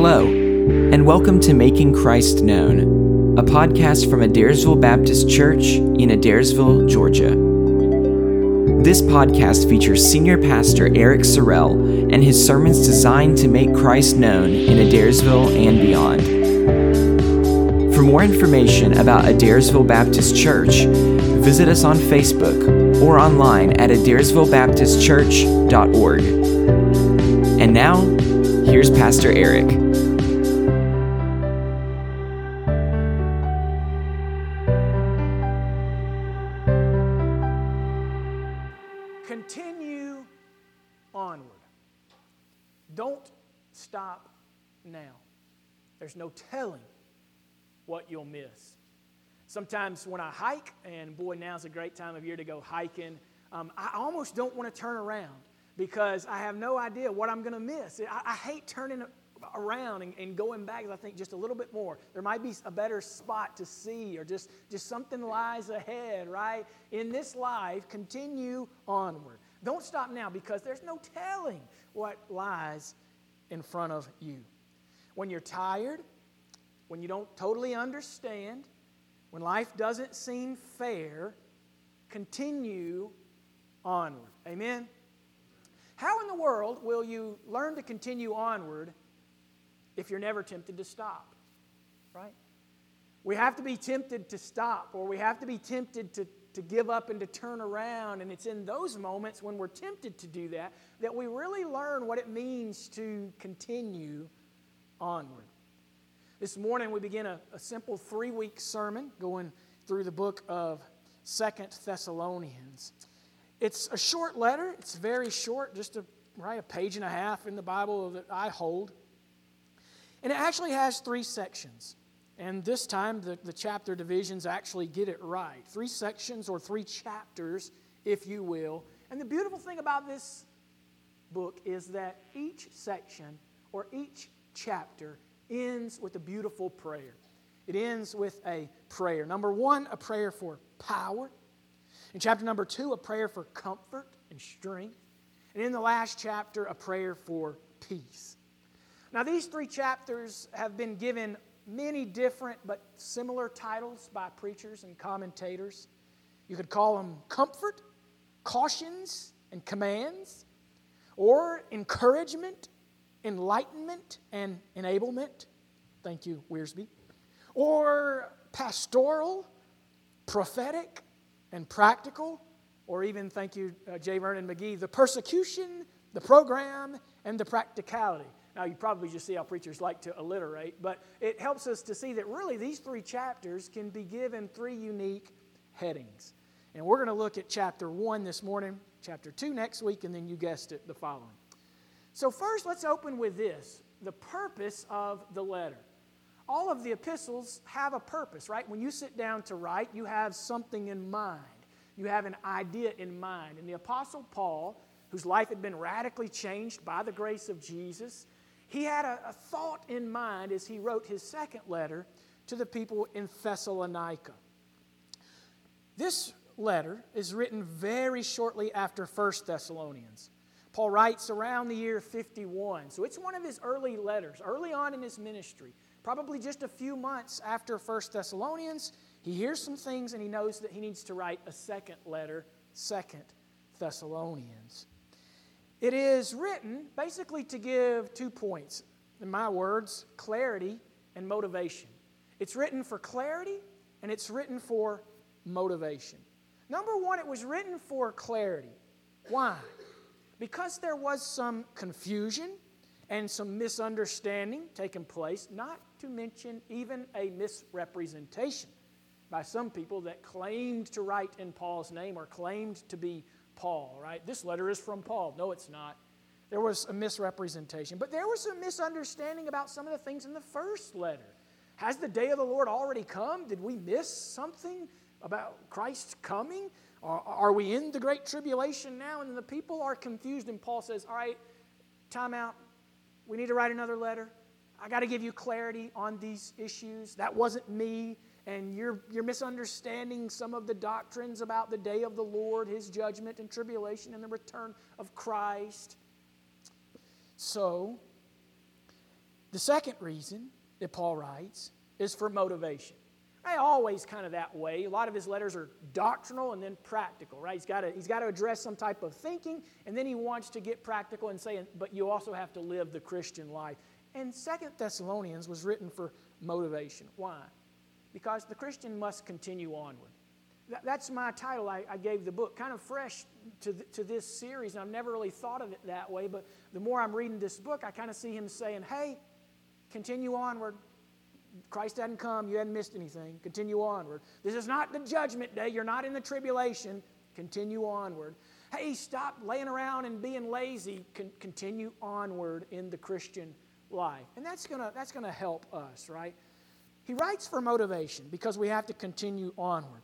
Hello, and welcome to Making Christ Known, a podcast from Adairsville Baptist Church in Adairsville, Georgia. This podcast features Senior Pastor Eric Sorrell and his sermons designed to make Christ known in Adairsville and beyond. For more information about Adairsville Baptist Church, visit us on Facebook or online at adairsvillebaptistchurch.org. And now, here's Pastor Eric. There's no telling what you'll miss. Sometimes when I hike, and boy, now's a great time of year to go hiking, um, I almost don't want to turn around because I have no idea what I'm going to miss. I, I, hate turning around and, and going back. I think just a little bit more. There might be a better spot to see, or just, just something lies ahead, right? In this life, continue onward. Don't stop now because there's no telling what lies in front of you. When you're tired, when you don't totally understand, when life doesn't seem fair, continue onward. Amen? How in the world will you learn to continue onward if you're never tempted to stop? Right? We have to be tempted to stop, or we have to be tempted to, to give up and to turn around. And it's in those moments when we're tempted to do that that we really learn what it means to continue onward. This morning we begin a, a simple three week sermon going through the book of Second Thessalonians. It's a short letter. It's very short, just a, right, a page and a half in the Bible that I hold. And it actually has three sections. And this time, the, the chapter divisions actually get it right. Three sections or three chapters, if you will. And the beautiful thing about this book is that each section or each chapter ends with a beautiful prayer. It ends with a prayer. Number one, a prayer for power. In chapter number two, a prayer for comfort and strength. And in the last chapter, a prayer for peace. Now, these three chapters have been given many different but similar titles by preachers and commentators. You could call them comfort, cautions, and commands, or encouragement, enlightenment, and enablement. Thank you, Wiersbe. Or pastoral, prophetic, and practical, or even, thank you, uh, J. Vernon McGee, the persecution, the program, and the practicality. Now, you probably just see how preachers like to alliterate, but it helps us to see that really these three chapters can be given three unique headings. And we're going to look at chapter one this morning, chapter two next week, and then you guessed it, the following. So, first, let's open with this the purpose of the letter. All of the epistles have a purpose, right? When you sit down to write, you have something in mind. You have an idea in mind. And the Apostle Paul, whose life had been radically changed by the grace of Jesus, he had a, a thought in mind as he wrote his second letter to the people in Thessalonica. This letter is written very shortly after 1 Thessalonians. Paul writes around the year 51. So it's one of his early letters, early on in his ministry. Probably just a few months after 1 Thessalonians, he hears some things and he knows that he needs to write a second letter, 2 Thessalonians. It is written basically to give two points. In my words, clarity and motivation. It's written for clarity and it's written for motivation. Number one, it was written for clarity. Why? Because there was some confusion and some misunderstanding taking place, not to mention even a misrepresentation by some people that claimed to write in Paul's name or claimed to be Paul, right? This letter is from Paul. No, it's not. There was a misrepresentation. But there was some misunderstanding about some of the things in the first letter. Has the day of the Lord already come? Did we miss something about Christ's coming? Are we in the great tribulation now? And the people are confused, and Paul says, All right, time out. We need to write another letter. I got to give you clarity on these issues. That wasn't me, and you're, you're misunderstanding some of the doctrines about the day of the Lord, his judgment and tribulation, and the return of Christ. So, The second reason that Paul writes is for motivation. Always kind of that way. A lot of his letters are doctrinal and then practical, right? He's got to, he's got to address some type of thinking, and then he wants to get practical and say, but you also have to live the Christian life. And Second Thessalonians was written for motivation. Why? Because the Christian must continue onward. That, that's my title I, I, gave the book, kind of fresh to, to this series, and I've never really thought of it that way, but the more I'm reading this book, I kind of see him saying, hey, continue onward. Christ hadn't come, you hadn't missed anything. Continue onward. This is not the judgment day, you're not in the tribulation. Continue onward. Hey, stop laying around and being lazy. Con- continue onward in the Christian life. And that's going to that's going to help us, right? He writes for motivation because we have to continue onward.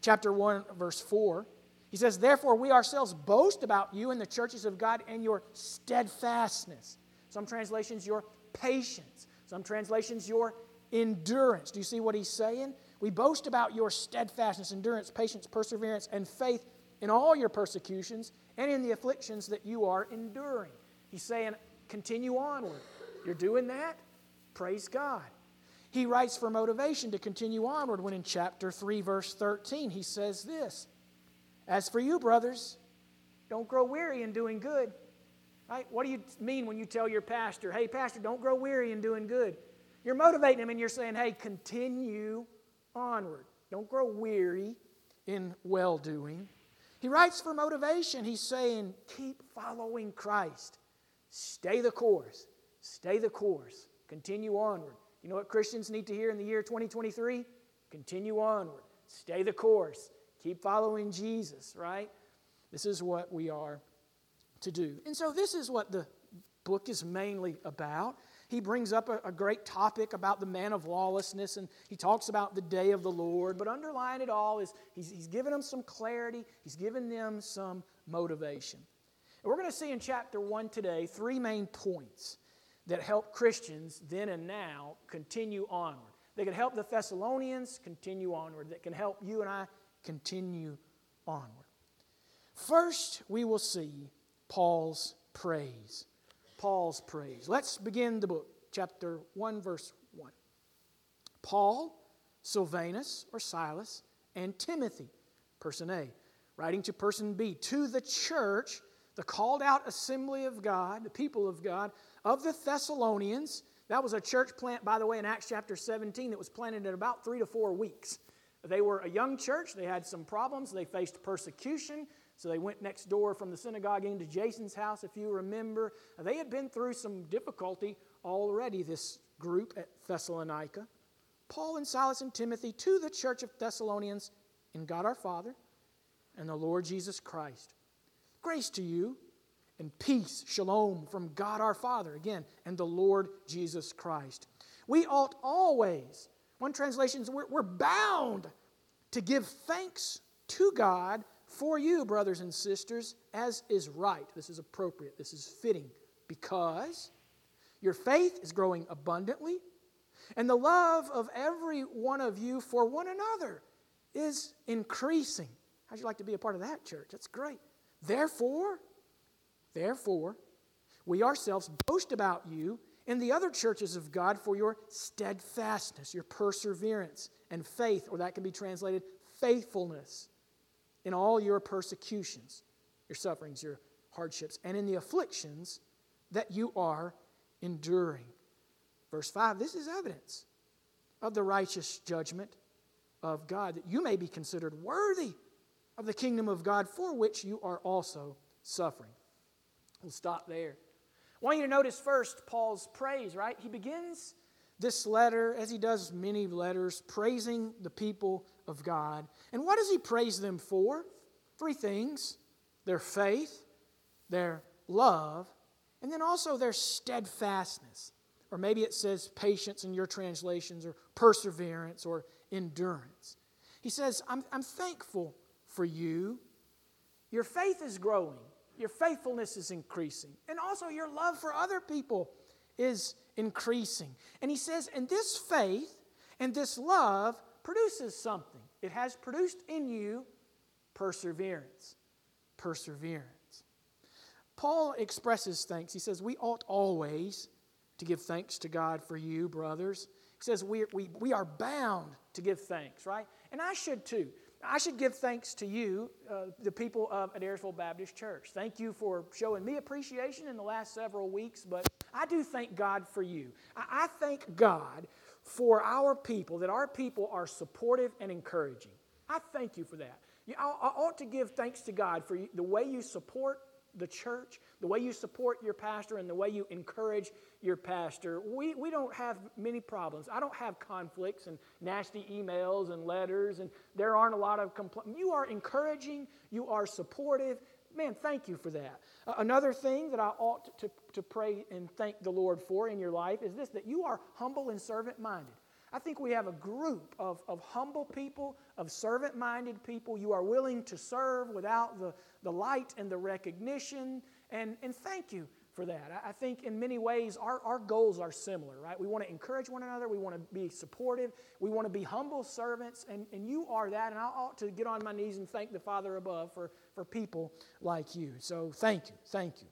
Chapter 1, verse 4, he says, Therefore, we ourselves boast about you in the churches of God and your steadfastness. Some translations, your patience. Some translations, your endurance. Do you see what he's saying? We boast about your steadfastness, endurance, patience, perseverance, and faith in all your persecutions and in the afflictions that you are enduring. He's saying, continue onward. You're doing that? Praise God. He writes for motivation to continue onward when in chapter 3, verse 13, he says this As for you, brothers, don't grow weary in doing good. Right? What do you mean when you tell your pastor, hey, pastor, don't grow weary in doing good? You're motivating him and you're saying, hey, continue onward. Don't grow weary in well doing. He writes for motivation. He's saying, keep following Christ. Stay the course. Stay the course. Continue onward. You know what Christians need to hear in the year 2023? Continue onward. Stay the course. Keep following Jesus, right? This is what we are to do. And so, this is what the book is mainly about. He brings up a, a, great topic about the man of lawlessness and he talks about the day of the Lord. But underlying it all is he's, he's given them some clarity, he's given them some motivation. And we're going to see in chapter 1 today three main points that help Christians then and now continue onward. They can help the Thessalonians continue onward, that can help you and I continue onward. First, we will see Paul's praise. Paul's praise. Let's begin the book, chapter 1, verse 1. Paul, Silvanus, or Silas, and Timothy, person A, writing to person B, to the church, the called out assembly of God, the people of God, of the Thessalonians. That was a church plant, by the way, in Acts chapter 17 that was planted in about three to four weeks. They were a young church. They had some problems. They faced persecution. So they went next door from the synagogue into Jason's house, if you remember. They had been through some difficulty already, this group at Thessalonica. Paul and Silas and Timothy to the church of Thessalonians in God our Father and the Lord Jesus Christ. Grace to you and peace, shalom, from God our Father, again, and the Lord Jesus Christ. We ought always, one translation is we're, we're bound to give thanks to God for you, brothers and sisters, as is right. This is appropriate, this is fitting, because your faith is growing abundantly, and the love of every one of you for one another is increasing. How'd you like to be a part of that church? That's great. Therefore, Therefore, we ourselves boast about you in the other churches of God for your steadfastness, your perseverance, and faith, or that can be translated faithfulness in all your persecutions, your sufferings, your hardships, and in the afflictions that you are enduring. Verse 5 this is evidence of the righteous judgment of God, that you may be considered worthy of the kingdom of God for which you are also suffering. We'll stop there. I want you to notice first Paul's praise, right? He begins this letter, as he does many letters, praising the people of God. And what does he praise them for? Three things their faith, their love, and then also their steadfastness. Or maybe it says patience in your translations, or perseverance, or endurance. He says, I'm, I'm thankful for you. Your faith is growing your faithfulness is increasing. And also your love for other people is increasing. And he says, and this faith and this love produces something. It has produced in you perseverance. Perseverance. Paul expresses thanks. He says, We ought always, to give thanks to God for you, brothers. He says we, we, we are bound to give thanks, right? And I should too. I should give thanks to you, uh, the people of Adairsville Baptist Church. Thank you for showing me appreciation in the last several weeks, but I do thank God for you. I, I thank God for our people, that our people are supportive and encouraging. I thank you for that. I, ought to give thanks to God for the way you support the church, the way you support your pastor, and the way you encourage your pastor. We, we don't have many problems. I don't have conflicts and nasty emails and letters, and there aren't a lot of complaints. You are encouraging, you are supportive. Man, thank you for that. Uh, another thing that I ought to, to pray and thank the Lord for in your life is this that you are humble and servant minded. I think we have a group of, of humble people, of servant minded people. You are willing to serve without the, the light and the recognition. And, and thank you for that. I, think in many ways our, our goals are similar, right? We want to encourage one another, we want to be supportive, we want to be humble servants, and, and you are that. And I ought to get on my knees and thank the Father above for, for people like you. So thank you, thank you.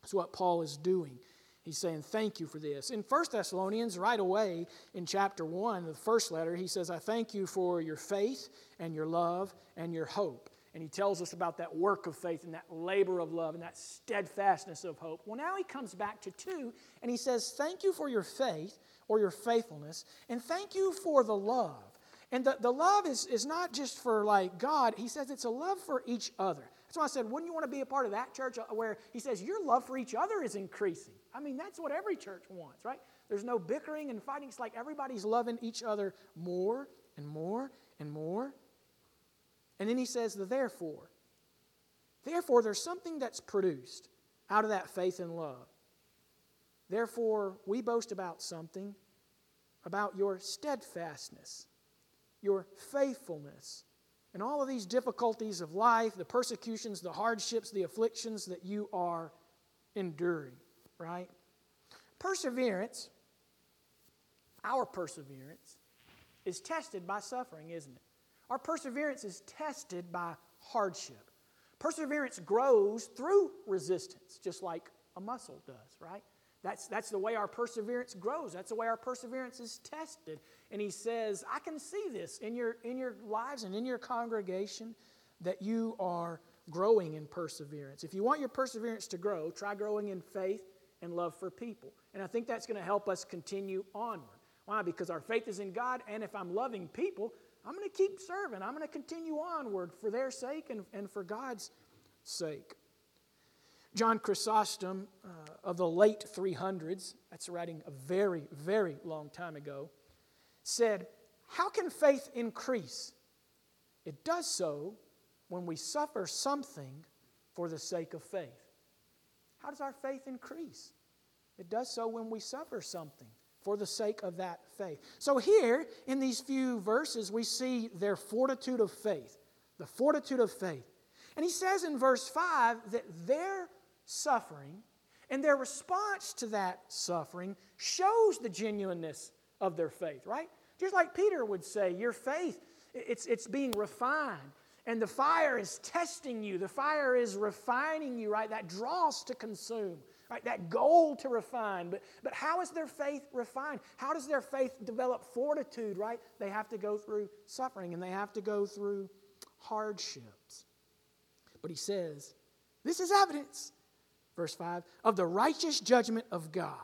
That's what Paul is doing. He's saying, Thank you for this. In 1 Thessalonians, right away in chapter 1, the first letter, he says, I thank you for your faith and your love and your hope. And he tells us about that work of faith and that labor of love and that steadfastness of hope. Well, now he comes back to 2 and he says, Thank you for your faith or your faithfulness, and thank you for the love. And the, the love is, is not just for like God, he says it's a love for each other. That's why I said, wouldn't you want to be a part of that church uh, where he says your love for each other is increasing? I mean, that's what every church wants, right? There's no bickering and fighting. It's like everybody's loving each other more and more and more. And then he says the therefore. Therefore, there's something that's produced out of that faith and love. Therefore, we boast about something about your steadfastness, your faithfulness, and all of these difficulties of life, the persecutions, the hardships, the afflictions that you are enduring, right? Perseverance, our perseverance, is tested by suffering, isn't it? Our perseverance is tested by hardship. Perseverance grows through resistance, just like a muscle does, right? That's, that's the way our perseverance grows. That's the way our perseverance is tested. And he says, I can see this in your, in your lives and in your congregation that you are growing in perseverance. If you want your perseverance to grow, try growing in faith and love for people. And I think that's going to help us continue onward. Why? Because our faith is in God, and if I'm loving people, I'm going to keep serving. I'm going to continue onward for their sake and, and for God's sake. John Chrysostom uh, of the late 300s, that's writing a very, very long time ago, said, How can faith increase? It does so when we suffer something for the sake of faith. How does our faith increase? It does so when we suffer something for the sake of that faith. So, here in these few verses, we see their fortitude of faith, the fortitude of faith. And he says in verse 5 that their suffering, and their response to that suffering shows the genuineness of their faith, right? Just like Peter would say, your faith, it's, it's being refined. And the fire is testing you. The fire is refining you, right? That dross to consume, right? That goal to refine. But, but how is their faith refined? How does their faith develop fortitude, right? They have to go through suffering and they have to go through hardships. But he says, this is evidence verse 5, of the righteous judgment of God.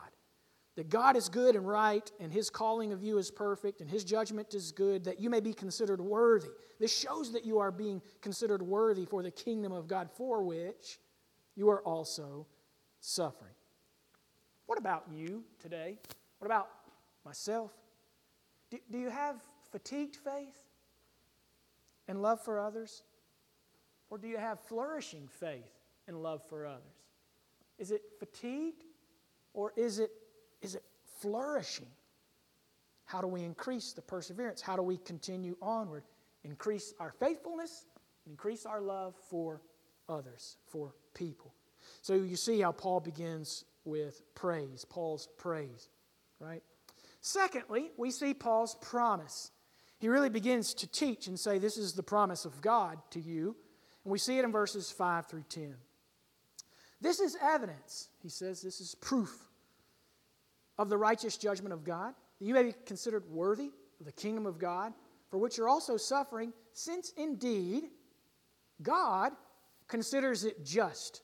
That God is good and right, and his calling of you is perfect, and his judgment is good, that you may be considered worthy. This shows that you are being considered worthy for the kingdom of God, for which you are also suffering. What about you today? What about myself? Do, do you have fatigued faith and love for others? Or do you have flourishing faith and love for others? Is it fatigued or is it, is it flourishing? How do we increase the perseverance? How do we continue onward? Increase our faithfulness, increase our love for others, for people. So you see how Paul begins with praise, Paul's praise, right? Secondly, we see Paul's promise. He really begins to teach and say, This is the promise of God to you. And we see it in verses 5 through 10. This is evidence, he says, this is proof of the righteous judgment of God, that you may be considered worthy of the kingdom of God, for which you're also suffering, since indeed God considers it just,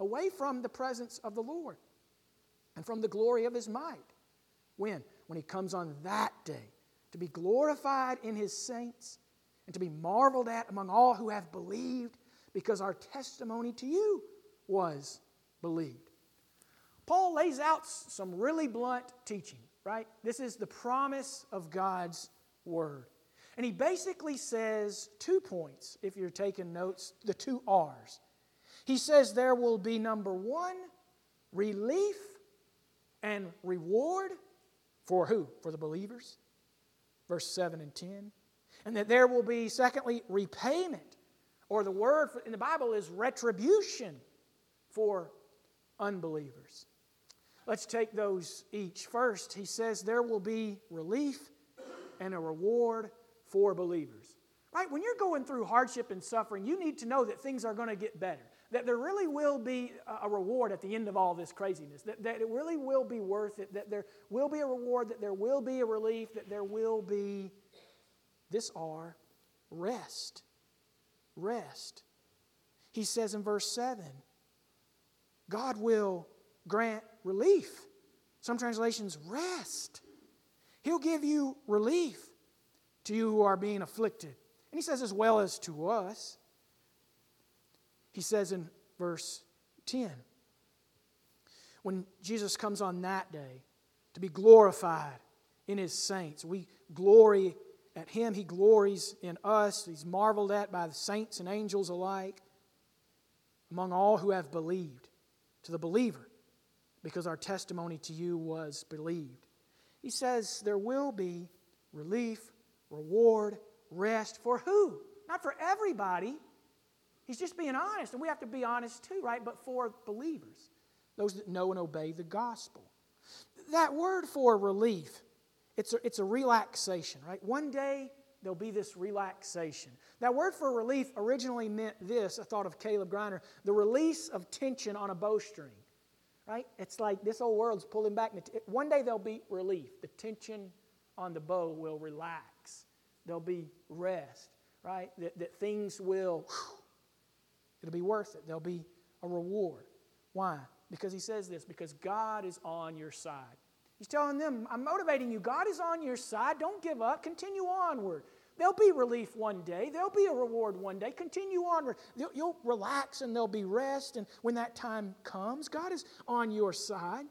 away from the presence of the Lord and from the glory of his might. When? When he comes on that day to be glorified in his saints and to be marveled at among all who have believed because our testimony to you was believed. Paul lays out some really blunt teaching, right? This is the promise of God's word. And he basically says two points, if you're taking notes, the two R's. He says there will be number one, relief and reward for who? For the believers. Verse 7 and 10. And that there will be, secondly, repayment, or the word in the Bible is retribution for unbelievers. Let's take those each. First, he says there will be relief and a reward for believers. Right? When you're going through hardship and suffering, you need to know that things are going to get better. That there really will be a reward at the end of all this craziness. That, that it really will be worth it. That there will be a reward. That there will be a relief. That there will be this are rest. Rest. He says in verse 7 God will grant relief. Some translations, rest. He'll give you relief to you who are being afflicted. And he says, as well as to us. He says in verse 10 when Jesus comes on that day to be glorified in his saints, we glory at him, he glories in us. He's marveled at by the saints and angels alike among all who have believed to the believer because our testimony to you was believed. He says there will be relief, reward, rest for who? Not for everybody. He's just being honest, and we have to be honest too, right? But for believers, those that know and obey the gospel. That word for relief, it's a, it's a relaxation, right? One day there'll be this relaxation. That word for relief originally meant this. I thought of Caleb Griner the release of tension on a bowstring, right? It's like this old world's pulling back. One day there'll be relief. The tension on the bow will relax, there'll be rest, right? That, that things will, whew, it'll be worth it. There'll be a reward. Why? Because he says this because God is on your side. He's telling them, I'm motivating you. God is on your side. Don't give up. Continue onward. There'll be relief one day. There'll be a reward one day. Continue onward. You'll, you'll relax and there'll be rest. And when that time comes, God is on your side.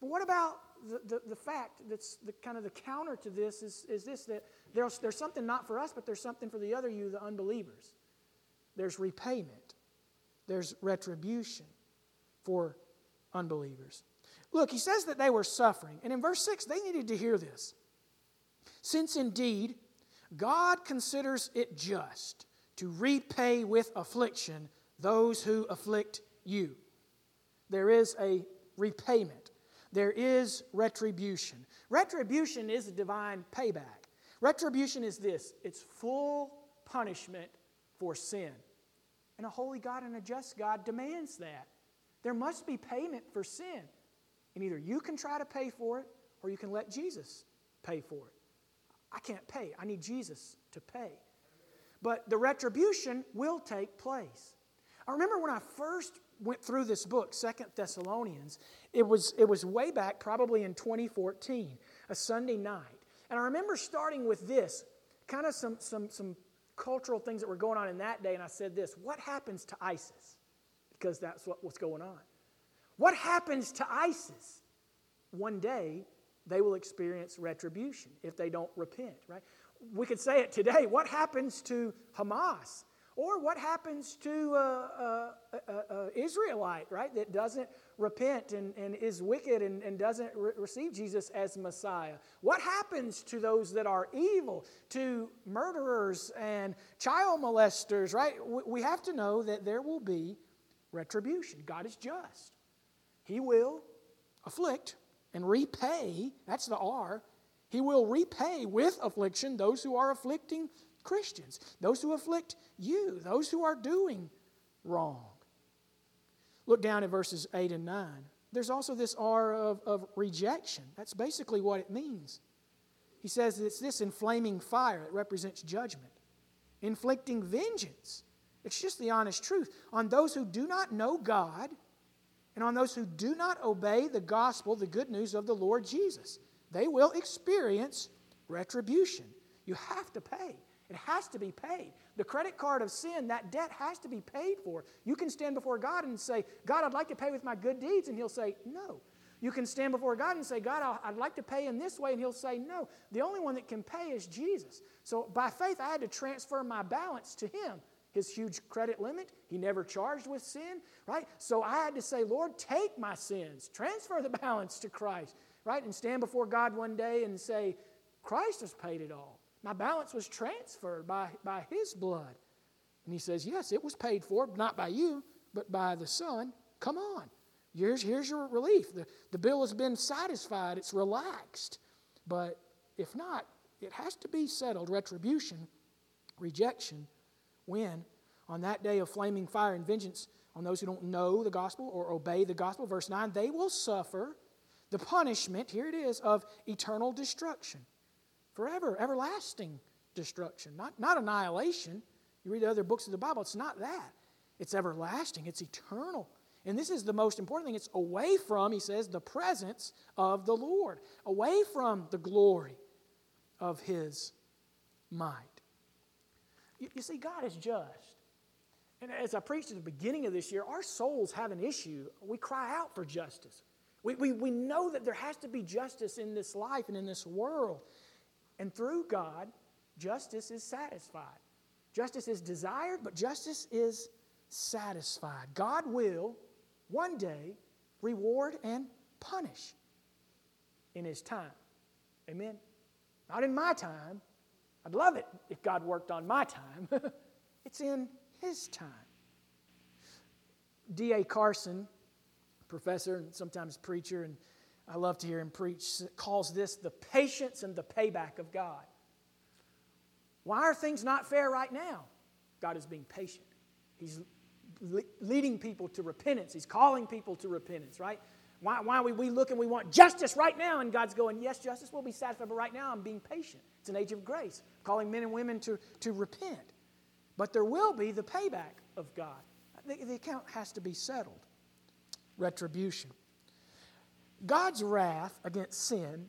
But what about the, the, the fact that's the kind of the counter to this is, is this that there's, there's something not for us, but there's something for the other you, the unbelievers. There's repayment, there's retribution for unbelievers. Look, he says that they were suffering. And in verse 6, they needed to hear this. Since indeed God considers it just to repay with affliction those who afflict you. There is a repayment, there is retribution. Retribution is a divine payback. Retribution is this it's full punishment for sin. And a holy God and a just God demands that. There must be payment for sin. And either you can try to pay for it or you can let Jesus pay for it. I can't pay. I need Jesus to pay. But the retribution will take place. I remember when I first went through this book, Second Thessalonians, it was, it was way back, probably in 2014, a Sunday night. And I remember starting with this, kind of some, some, some cultural things that were going on in that day. And I said this What happens to ISIS? Because that's what, what's going on. What happens to ISIS? One day, they will experience retribution if they don't repent, right? We could say it today. What happens to Hamas? Or what happens to an Israelite, right, that doesn't repent and, and is wicked and, and doesn't re- receive Jesus as Messiah? What happens to those that are evil, to murderers and child molesters, right? We have to know that there will be retribution. God is just. He will afflict and repay, that's the R, He will repay with affliction those who are afflicting Christians, those who afflict you, those who are doing wrong. Look down at verses 8 and 9. There's also this R of, of rejection. That's basically what it means. He says it's this inflaming fire that represents judgment, inflicting vengeance. It's just the honest truth on those who do not know God and on those who do not obey the gospel, the good news of the Lord Jesus. They will experience retribution. You have to pay. It has to be paid. The credit card of sin, that debt has to be paid for. You can stand before God and say, God, I'd like to pay with my good deeds. And He'll say, No. You can stand before God and say, God, I'd like to pay in this way. And He'll say, No. The only one that can pay is Jesus. So by faith, I had to transfer my balance to Him. His huge credit limit, He never charged with sin, right? So I had to say, Lord, take my sins, transfer the balance to Christ, right? And stand before God one day and say, Christ has paid it all. My balance was transferred by, by His blood. And he says, Yes, it was paid for, not by you, but by the Son. Come on. Here's, here's your relief. The, the bill has been satisfied, it's relaxed. But if not, it has to be settled. Retribution, rejection, when? On that day of flaming fire and vengeance on those who don't know the gospel or obey the gospel. Verse 9, they will suffer the punishment, here it is, of eternal destruction forever, everlasting destruction, not, not annihilation. You read the other books of the Bible, it's not that. It's everlasting, it's eternal. And this is the most important thing. It's away from, he says, the presence of the Lord, away from the glory of his might. You, you see, God is just. And as I preached at the beginning of this year, our souls have an issue. We cry out for justice. We, we, we know that there has to be justice in this life and in this world. And through God, justice is satisfied. Justice is desired, but justice is satisfied. God will one day reward and punish in His time. Amen? Not in my time. I'd love it if God worked on my time. it's in His time. D.A. Carson, professor and sometimes preacher, and I love to hear him preach, calls this the patience and the payback of God. Why are things not fair right now? God is being patient. He's le- leading people to repentance. He's calling people to repentance, right? Why, why we, we look and we want justice right now, and God's going, Yes, justice will be satisfied, but right now I'm being patient. It's an age of grace, calling men and women to, to repent. But there will be the payback of God. The, the account has to be settled. Retribution. God's wrath against sin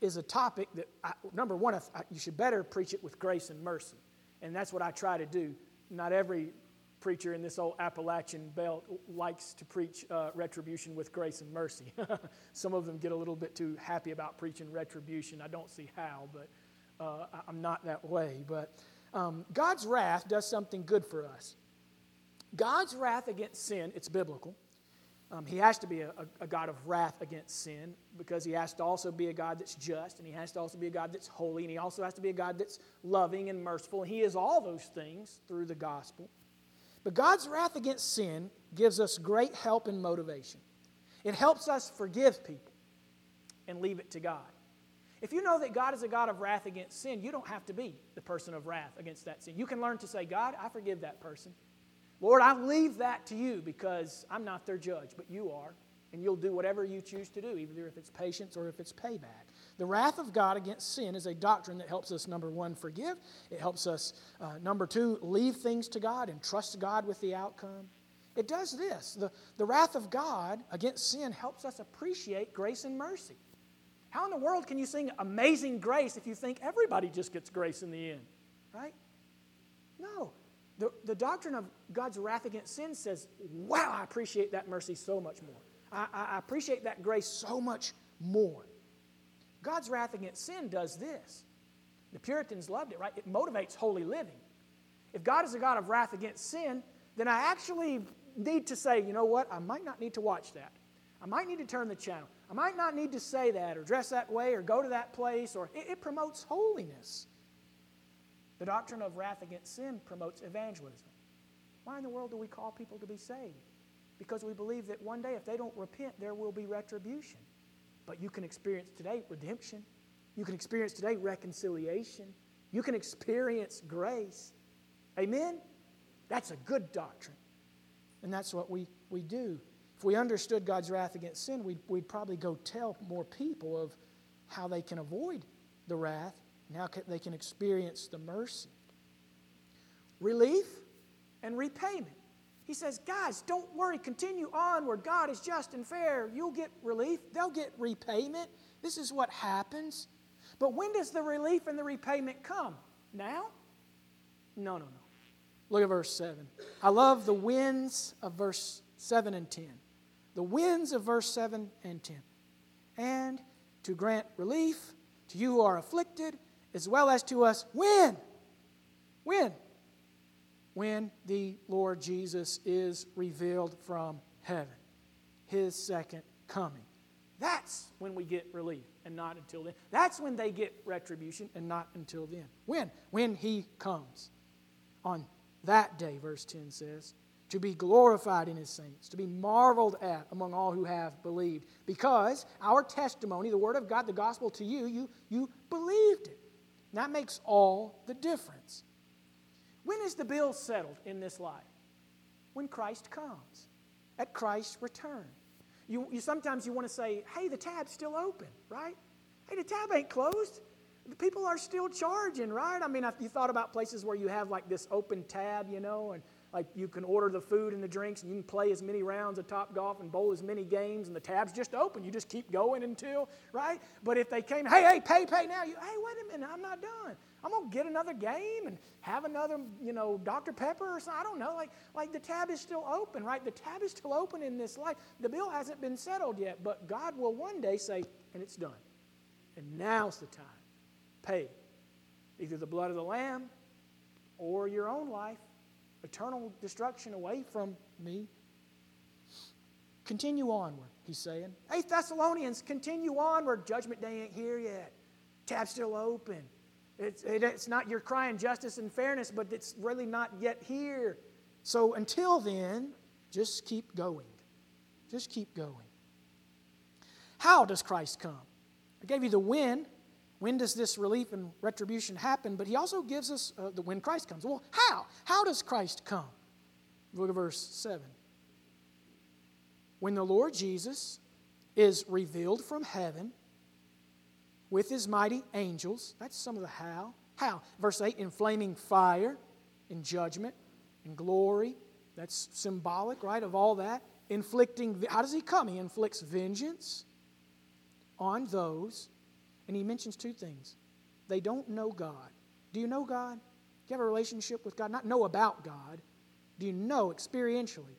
is a topic that, I, number one, I, you should better preach it with grace and mercy. And that's what I try to do. Not every preacher in this old Appalachian belt likes to preach uh, retribution with grace and mercy. Some of them get a little bit too happy about preaching retribution. I don't see how, but uh, I'm not that way. But um, God's wrath does something good for us. God's wrath against sin, it's biblical. Um, he has to be a, a, God of wrath against sin because he has to also be a God that's just, and he has to also be a God that's holy, and he also has to be a God that's loving and merciful. And he is all those things through the gospel. But God's wrath against sin gives us great help and motivation. It helps us forgive people and leave it to God. If you know that God is a God of wrath against sin, you don't have to be the person of wrath against that sin. You can learn to say, God, I forgive that person. Lord, I leave that to you because I'm not their judge, but you are. And you'll do whatever you choose to do, either if it's patience or if it's payback. The wrath of God against sin is a doctrine that helps us, number one, forgive. It helps us, uh, number two, leave things to God and trust God with the outcome. It does this the, the wrath of God against sin helps us appreciate grace and mercy. How in the world can you sing amazing grace if you think everybody just gets grace in the end? Right? No. The, the doctrine of God's wrath against sin says, wow, I appreciate that mercy so much more. I, I appreciate that grace so much more. God's wrath against sin does this. The Puritans loved it, right? It motivates holy living. if God is a God of wrath against sin, then I actually need to say, you know what, I might not need to watch that. I might need to turn the channel. I might not need to say that or dress that way or go to that place or it, it promotes holiness. The doctrine of wrath against sin promotes evangelism. Why in the world do we call people to be saved? Because we believe that one day if they don't repent, there will be retribution. But you can experience today redemption. You can experience today reconciliation. You can experience grace. Amen? That's a good doctrine. And that's what we, we do. If we understood God's wrath against sin, we'd, we'd probably go tell more people of how they can avoid the wrath and how they can experience the mercy. Relief and repayment. He says, guys, don't worry, continue onward. God is just and fair. You'll get relief, they'll get repayment. This is what happens. But when does the relief and the repayment come? Now? No, no, no. Look at verse 7. I love the winds of verse 7 and 10. The winds of verse 7 and 10. And to grant relief to you who are afflicted, as well as to us when? When? When the Lord Jesus is revealed from heaven, his second coming. That's when we get relief and not until then. That's when they get retribution and not until then. When? When he comes. On that day, verse 10 says, to be glorified in his saints, to be marveled at among all who have believed. Because our testimony, the word of God, the gospel to you, you, you. And that makes all the difference. When is the bill settled in this life? When Christ comes, at Christ's return. You, you sometimes you want to say, hey, the tab's still open, right? Hey, the tab ain't closed. The people are still charging, right? I mean, you thought about places where you have like this open tab, you know, and like you can order the food and the drinks and you can play as many rounds of top golf and bowl as many games and the tab's just open. You just keep going until right? But if they came hey hey pay pay now you hey wait a minute i'm not done. I'm going to get another game and have another you know dr pepper or something. I don't know. Like like the tab is still open right? The tab is still open in this life. The bill hasn't been settled yet but god will one day say and it's done. And now's the time. Pay. Either the blood of the lamb or your own life eternal destruction away from me. Continue onward, he's saying. Hey, Thessalonians, continue onward. Judgment day ain't here yet. Tab's still open. It's, it, it's not you're crying justice and fairness, but it's really not yet here. So until then, just keep going. Just keep going. How does Christ come? I gave you the when. When does this relief and retribution happen? But he also gives us uh, the when Christ comes. Well, how? How does Christ come? Look at verse 7. When the Lord Jesus is revealed from heaven with his mighty angels, that's some of the how. How? Verse 8, in flaming fire, in judgment, in glory. That's symbolic, right, of all that. Inflicting, how does he come? He inflicts vengeance on those and he mentions two things. They don't know God. Do you know God? Do you have a relationship with God? Not know about God. Do you know experientially?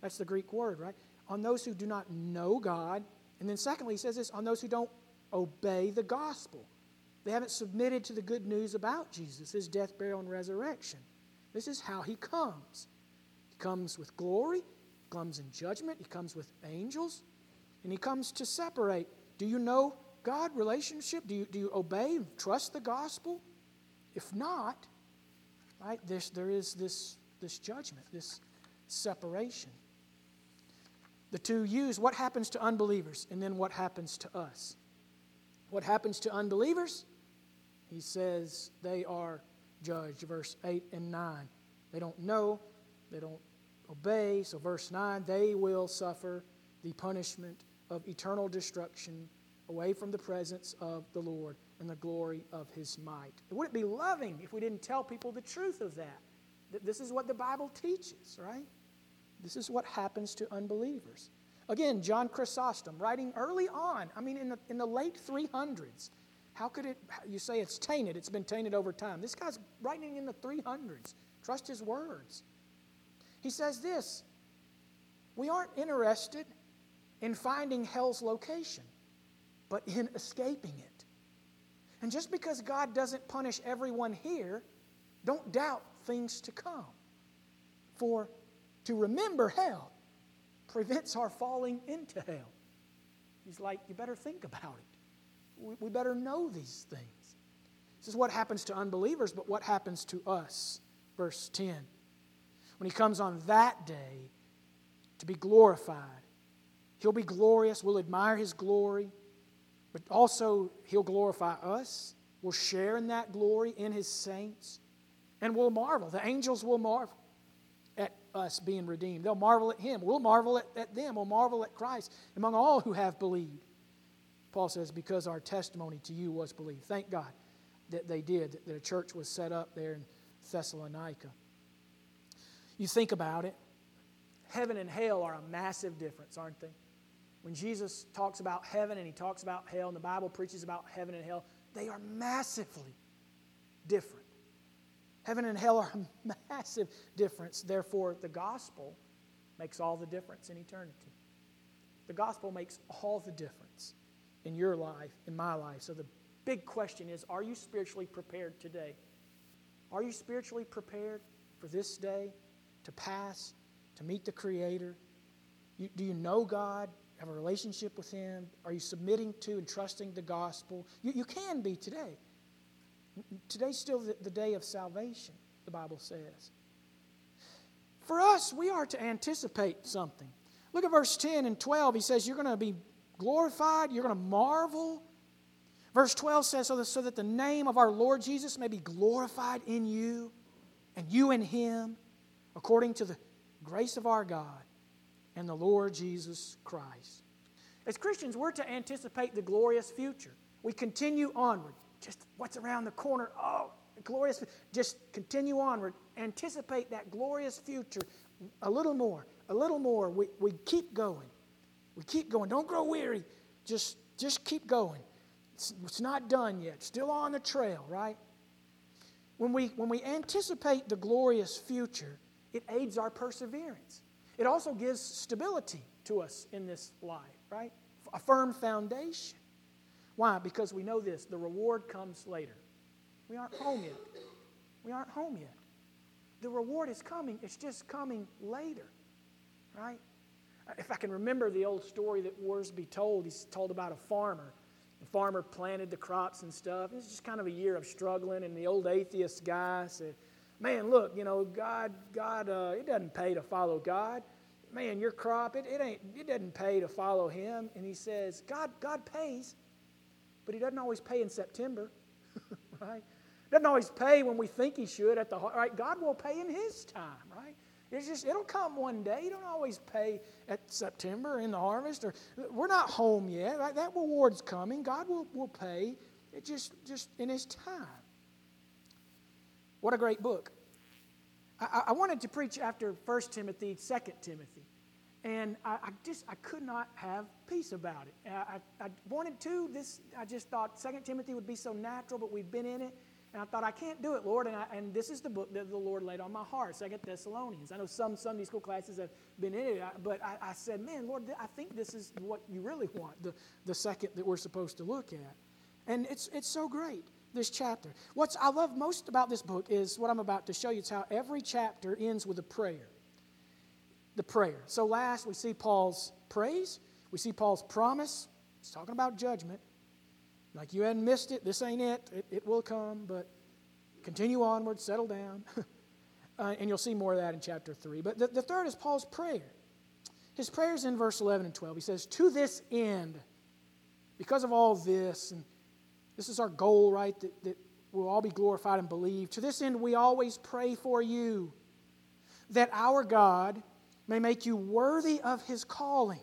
That's the Greek word, right? On those who do not know God. And then, secondly, he says this on those who don't obey the gospel. They haven't submitted to the good news about Jesus, his death, burial, and resurrection. This is how he comes. He comes with glory, he comes in judgment, he comes with angels, and he comes to separate. Do you know God relationship? Do you, do you obey, trust the gospel? If not, right, there's, there is this, this judgment, this separation. The two use what happens to unbelievers and then what happens to us. What happens to unbelievers? He says they are judged, verse 8 and 9. They don't know, they don't obey. So, verse 9, they will suffer the punishment of eternal destruction away from the presence of the Lord and the glory of his might. Wouldn't it be loving if we didn't tell people the truth of that. That this is what the Bible teaches, right? This is what happens to unbelievers. Again, John Chrysostom, writing early on, I mean, in the, in the late 300s. How could it, you say it's tainted, it's been tainted over time. This guy's writing in the 300s. Trust his words. He says this We aren't interested in finding hell's location but in escaping it. And just because God doesn't punish everyone here, don't doubt things to come. For to remember hell prevents our falling into hell. He's like, you better think about it. We, better know these things. This is what happens to unbelievers, but what happens to us? Verse 10. When he comes on that day to be glorified, he'll be glorious. We'll admire his glory, but also he'll glorify us. We'll share in that glory in his saints, and we'll marvel. The angels will marvel at us being redeemed. They'll marvel at him. We'll marvel at, at them. We'll marvel at Christ among all who have believed. Paul says, because our testimony to you was believed. Thank God that they did, that a church was set up there in Thessalonica. You think about it, heaven and hell are a massive difference, aren't they? When Jesus talks about heaven and he talks about hell, and the Bible preaches about heaven and hell, they are massively different. Heaven and hell are a massive difference. Therefore, the gospel makes all the difference in eternity. The gospel makes all the difference in your life, in my life. So the big question is are you spiritually prepared today? Are you spiritually prepared for this day to pass, to meet the Creator? You, do you know God? Have a relationship with Him? Are you submitting to and trusting the gospel? You, you can be today. Today's still the, the day of salvation, the Bible says. For us, we are to anticipate something. Look at verse 10 and 12. He says, You're going to be glorified, you're going to marvel. Verse 12 says, so that, so that the name of our Lord Jesus may be glorified in you and you in him, according to the grace of our God and the Lord Jesus Christ. As Christians, we're to anticipate the glorious future. We continue onward. Just what's around the corner? Oh, glorious. Just continue onward. Anticipate that glorious future a little more, a little more. We, we keep going. We keep going. Don't grow weary. Just, just keep going. It's, it's not done yet. Still on the trail, right? When we, when we anticipate the glorious future, it aids our perseverance. It also gives stability to us in this life, right? A firm foundation. Why? Because we know this the reward comes later. We aren't home yet. We aren't home yet. The reward is coming, it's just coming later, right? If I can remember the old story that Worsby told, he's told about a farmer. The farmer planted the crops and stuff. It was just kind of a year of struggling, and the old atheist guy said, Man, look, you know, God, God, uh, it doesn't pay to follow God. Man, your crop, it, it ain't, it doesn't pay to follow Him. And he says, God, God pays, but He doesn't always pay in September, right? Doesn't always pay when we think He should at the right. God will pay in His time, right? It's just it'll come one day. You don't always pay at September in the harvest, or we're not home yet. Right? That reward's coming. God will, will pay. It just just in His time. What a great book. I, I wanted to preach after 1 Timothy, 2 Timothy. And I, I, just I could not have peace about it. I, I, wanted to. This I just thought 2 Timothy would be so natural, but we've been in it. And I thought, I can't do it, Lord. And, I, and this is the book that the Lord laid on my heart, Second Thessalonians. I know some Sunday school classes have been in it, but I, I said, man, Lord, I think this is what you really want, the, the second that we're supposed to look at. And it's, it's so great, this chapter. What I love most about this book is what I'm about to show you. It's how every chapter ends with a prayer. The prayer. So last, we see Paul's praise, we see Paul's promise. He's talking about judgment. Like you hadn't missed it, this ain't it, it, it will come, but continue onward, settle down. uh, and you'll see more of that in chapter 3. But the, the third is Paul's prayer. His prayer is in verse 11 and 12. He says, To this end, because of all this, and this is our goal, right, that, that we'll all be glorified and believed. To this end, we always pray for you, that our God may make you worthy of his calling.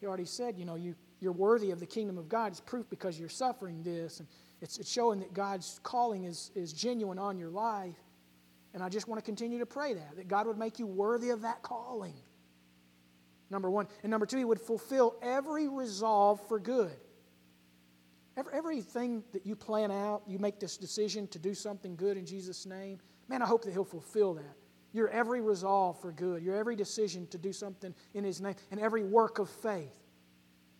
He already said, you know, you you're worthy of the kingdom of God. It's proof because you're suffering this. And it's, it's showing that God's calling is, is genuine on your life. And I just want to continue to pray that, that God would make you worthy of that calling. Number one. And number two, He would fulfill every resolve for good. Every, everything that you plan out, you make this decision to do something good in Jesus' name, man, I hope that He'll fulfill that. Your every resolve for good, your every decision to do something in His name, and every work of faith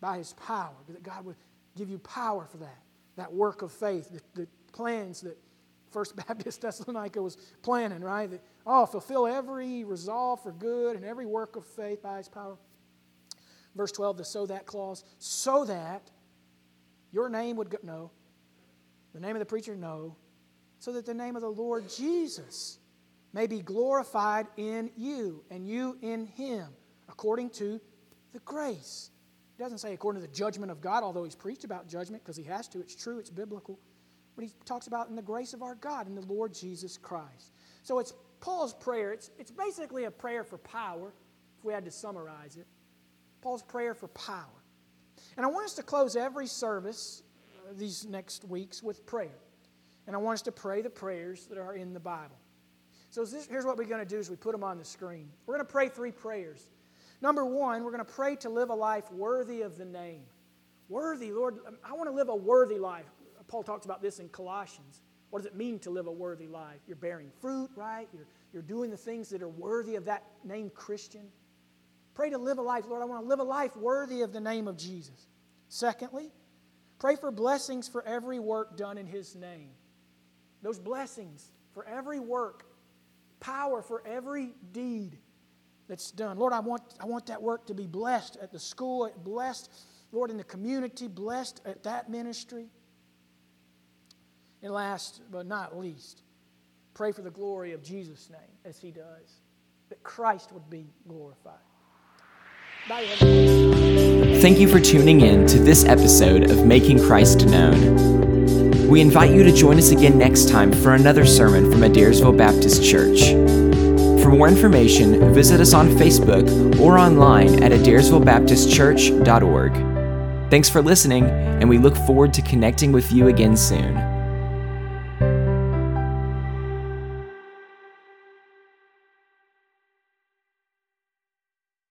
by His power, that God would give you power for that, that work of faith, the, the plans that First Baptist Thessalonica was planning, right? That, oh, fulfill every resolve for good and every work of faith by his power. Verse 12, the so that clause, so that your name would go, no. The name of the preacher, no. So that the name of the Lord Jesus may be glorified in you and you in him, according to the grace. He doesn't say according to the judgment of God, although he's preached about judgment because he has to. It's true, it's biblical. But he talks about in the grace of our God, in the Lord Jesus Christ. So it's Paul's prayer. It's, it's basically a prayer for power, if we had to summarize it. Paul's prayer for power. And I want us to close every service uh, these next weeks with prayer. And I want us to pray the prayers that are in the Bible. So this, here's what we're going to do is we put them on the screen. We're going to pray three prayers. Number one, we're going to pray to live a life worthy of the name. Worthy, Lord, I want to live a worthy life. Paul talks about this in Colossians. What does it mean to live a worthy life? You're bearing fruit, right? You're, you're doing the things that are worthy of that name Christian. Pray to live a life, Lord, I want to live a life worthy of the name of Jesus. Secondly, pray for blessings for every work done in His name. Those blessings for every work power for every deed that's done. Lord, I want, I want that work to be blessed at the school, blessed, Lord, in the community, blessed at that ministry. And last but not least, pray for the glory of Jesus' name as he does, that Christ would be glorified. Thank you for tuning in to this episode of Making Christ Known. We invite you to join us again next time for another sermon from Adairsville Baptist Church. For more information, visit us on Facebook or online at adairsvillebaptistchurch.org. Thanks for listening, and we look forward to connecting with you again soon.